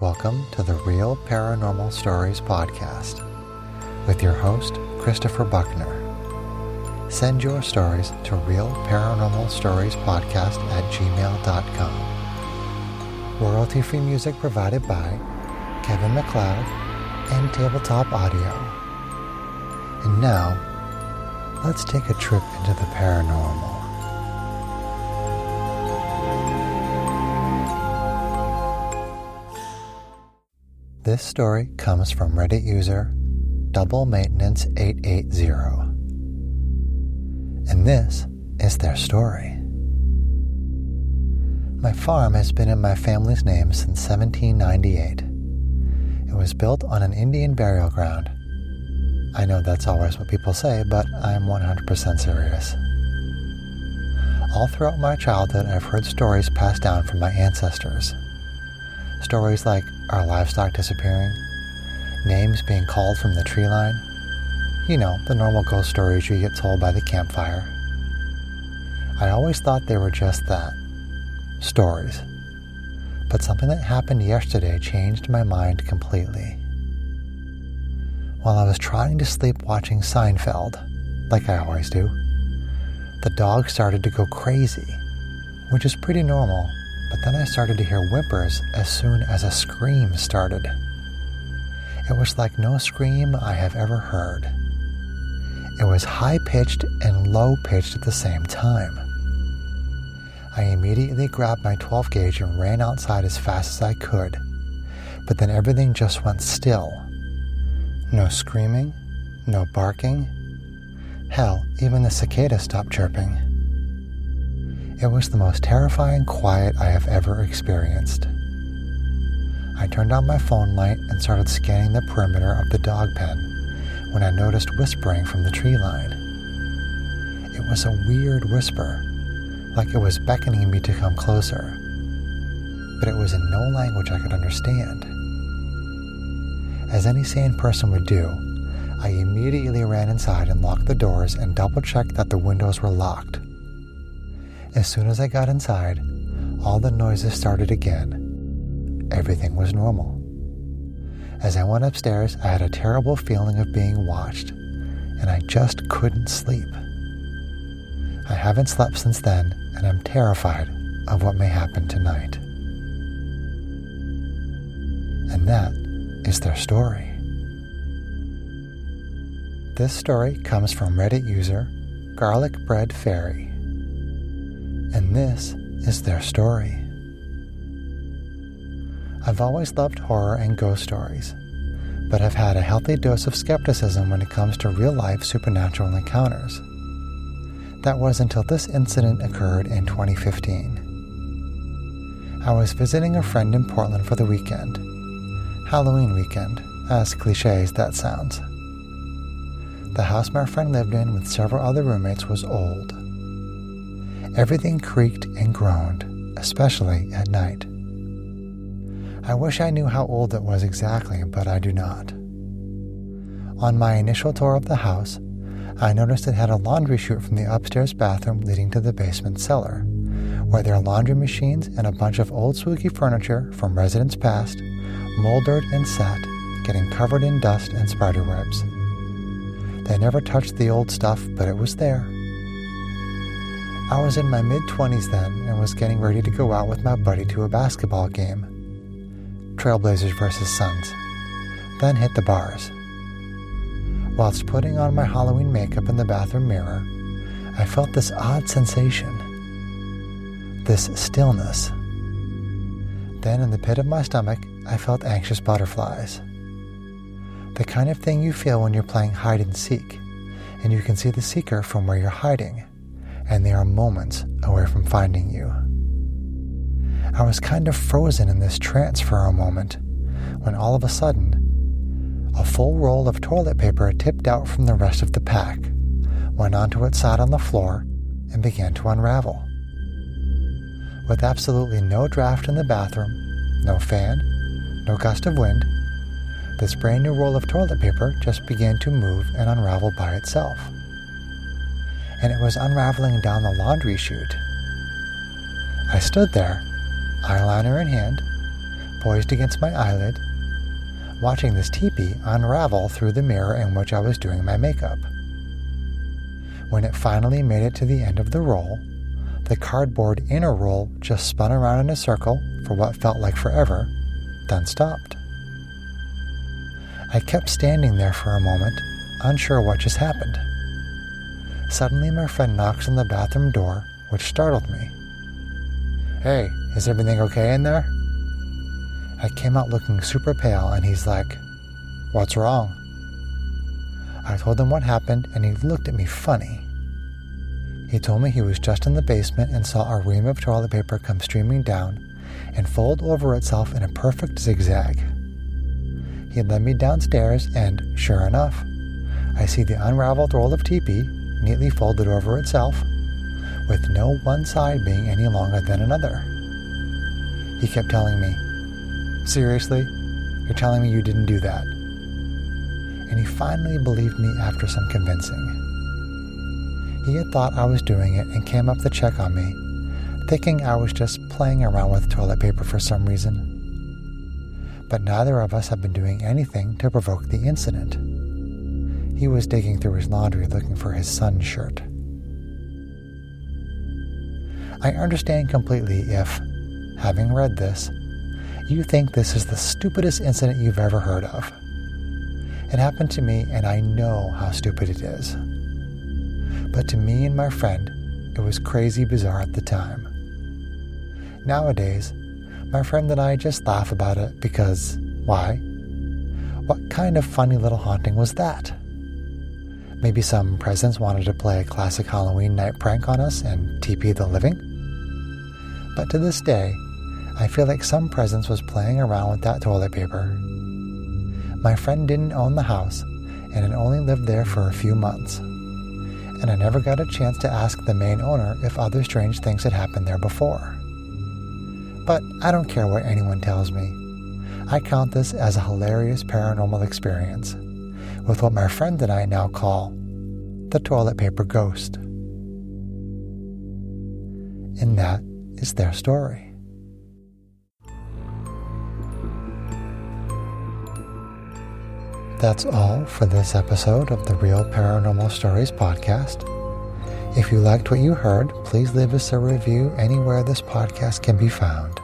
Welcome to the Real Paranormal Stories Podcast with your host, Christopher Buckner. Send your stories to Real Paranormal Stories Podcast at gmail.com. Royalty free music provided by Kevin MacLeod and Tabletop Audio. And now, let's take a trip into the paranormal. This story comes from Reddit user Double Maintenance 880. And this is their story. My farm has been in my family's name since 1798. It was built on an Indian burial ground. I know that's always what people say, but I'm 100% serious. All throughout my childhood, I've heard stories passed down from my ancestors. Stories like our livestock disappearing, names being called from the tree line. You know, the normal ghost stories you get told by the campfire. I always thought they were just that stories. But something that happened yesterday changed my mind completely. While I was trying to sleep watching Seinfeld, like I always do, the dog started to go crazy, which is pretty normal but then I started to hear whimpers as soon as a scream started. It was like no scream I have ever heard. It was high pitched and low pitched at the same time. I immediately grabbed my 12 gauge and ran outside as fast as I could, but then everything just went still. No screaming, no barking. Hell, even the cicada stopped chirping. It was the most terrifying quiet I have ever experienced. I turned on my phone light and started scanning the perimeter of the dog pen when I noticed whispering from the tree line. It was a weird whisper, like it was beckoning me to come closer, but it was in no language I could understand. As any sane person would do, I immediately ran inside and locked the doors and double checked that the windows were locked. As soon as I got inside, all the noises started again. Everything was normal. As I went upstairs, I had a terrible feeling of being watched, and I just couldn't sleep. I haven't slept since then, and I'm terrified of what may happen tonight. And that is their story. This story comes from Reddit user Garlic Bread Fairy and this is their story. I've always loved horror and ghost stories, but have had a healthy dose of skepticism when it comes to real life supernatural encounters. That was until this incident occurred in 2015. I was visiting a friend in Portland for the weekend. Halloween weekend, as cliche as that sounds. The house my friend lived in with several other roommates was old Everything creaked and groaned, especially at night. I wish I knew how old it was exactly, but I do not. On my initial tour of the house, I noticed it had a laundry chute from the upstairs bathroom leading to the basement cellar, where there are laundry machines and a bunch of old spooky furniture from residents past, moldered and sat, getting covered in dust and spider webs. They never touched the old stuff, but it was there. I was in my mid 20s then and was getting ready to go out with my buddy to a basketball game. Trailblazers versus Suns. Then hit the bars. Whilst putting on my Halloween makeup in the bathroom mirror, I felt this odd sensation. This stillness. Then, in the pit of my stomach, I felt anxious butterflies. The kind of thing you feel when you're playing hide and seek, and you can see the seeker from where you're hiding and they are moments away from finding you. I was kind of frozen in this trance for a moment when all of a sudden, a full roll of toilet paper tipped out from the rest of the pack, went onto its side on the floor, and began to unravel. With absolutely no draft in the bathroom, no fan, no gust of wind, this brand new roll of toilet paper just began to move and unravel by itself and it was unraveling down the laundry chute. I stood there, eyeliner in hand, poised against my eyelid, watching this teepee unravel through the mirror in which I was doing my makeup. When it finally made it to the end of the roll, the cardboard inner roll just spun around in a circle for what felt like forever, then stopped. I kept standing there for a moment, unsure what just happened. Suddenly, my friend knocks on the bathroom door, which startled me. Hey, is everything okay in there? I came out looking super pale, and he's like, What's wrong? I told him what happened, and he looked at me funny. He told me he was just in the basement and saw a ream of toilet paper come streaming down and fold over itself in a perfect zigzag. He led me downstairs, and sure enough, I see the unraveled roll of teepee neatly folded over itself, with no one side being any longer than another. He kept telling me, Seriously? You're telling me you didn't do that? And he finally believed me after some convincing. He had thought I was doing it and came up to check on me, thinking I was just playing around with toilet paper for some reason. But neither of us had been doing anything to provoke the incident. He was digging through his laundry looking for his son's shirt. I understand completely if, having read this, you think this is the stupidest incident you've ever heard of. It happened to me, and I know how stupid it is. But to me and my friend, it was crazy bizarre at the time. Nowadays, my friend and I just laugh about it because, why? What kind of funny little haunting was that? Maybe some presence wanted to play a classic Halloween night prank on us and TP the living? But to this day, I feel like some presence was playing around with that toilet paper. My friend didn't own the house and had only lived there for a few months. And I never got a chance to ask the main owner if other strange things had happened there before. But I don't care what anyone tells me. I count this as a hilarious paranormal experience, with what my friend and I now call the toilet paper ghost. And that is their story. That's all for this episode of the Real Paranormal Stories podcast. If you liked what you heard, please leave us a review anywhere this podcast can be found.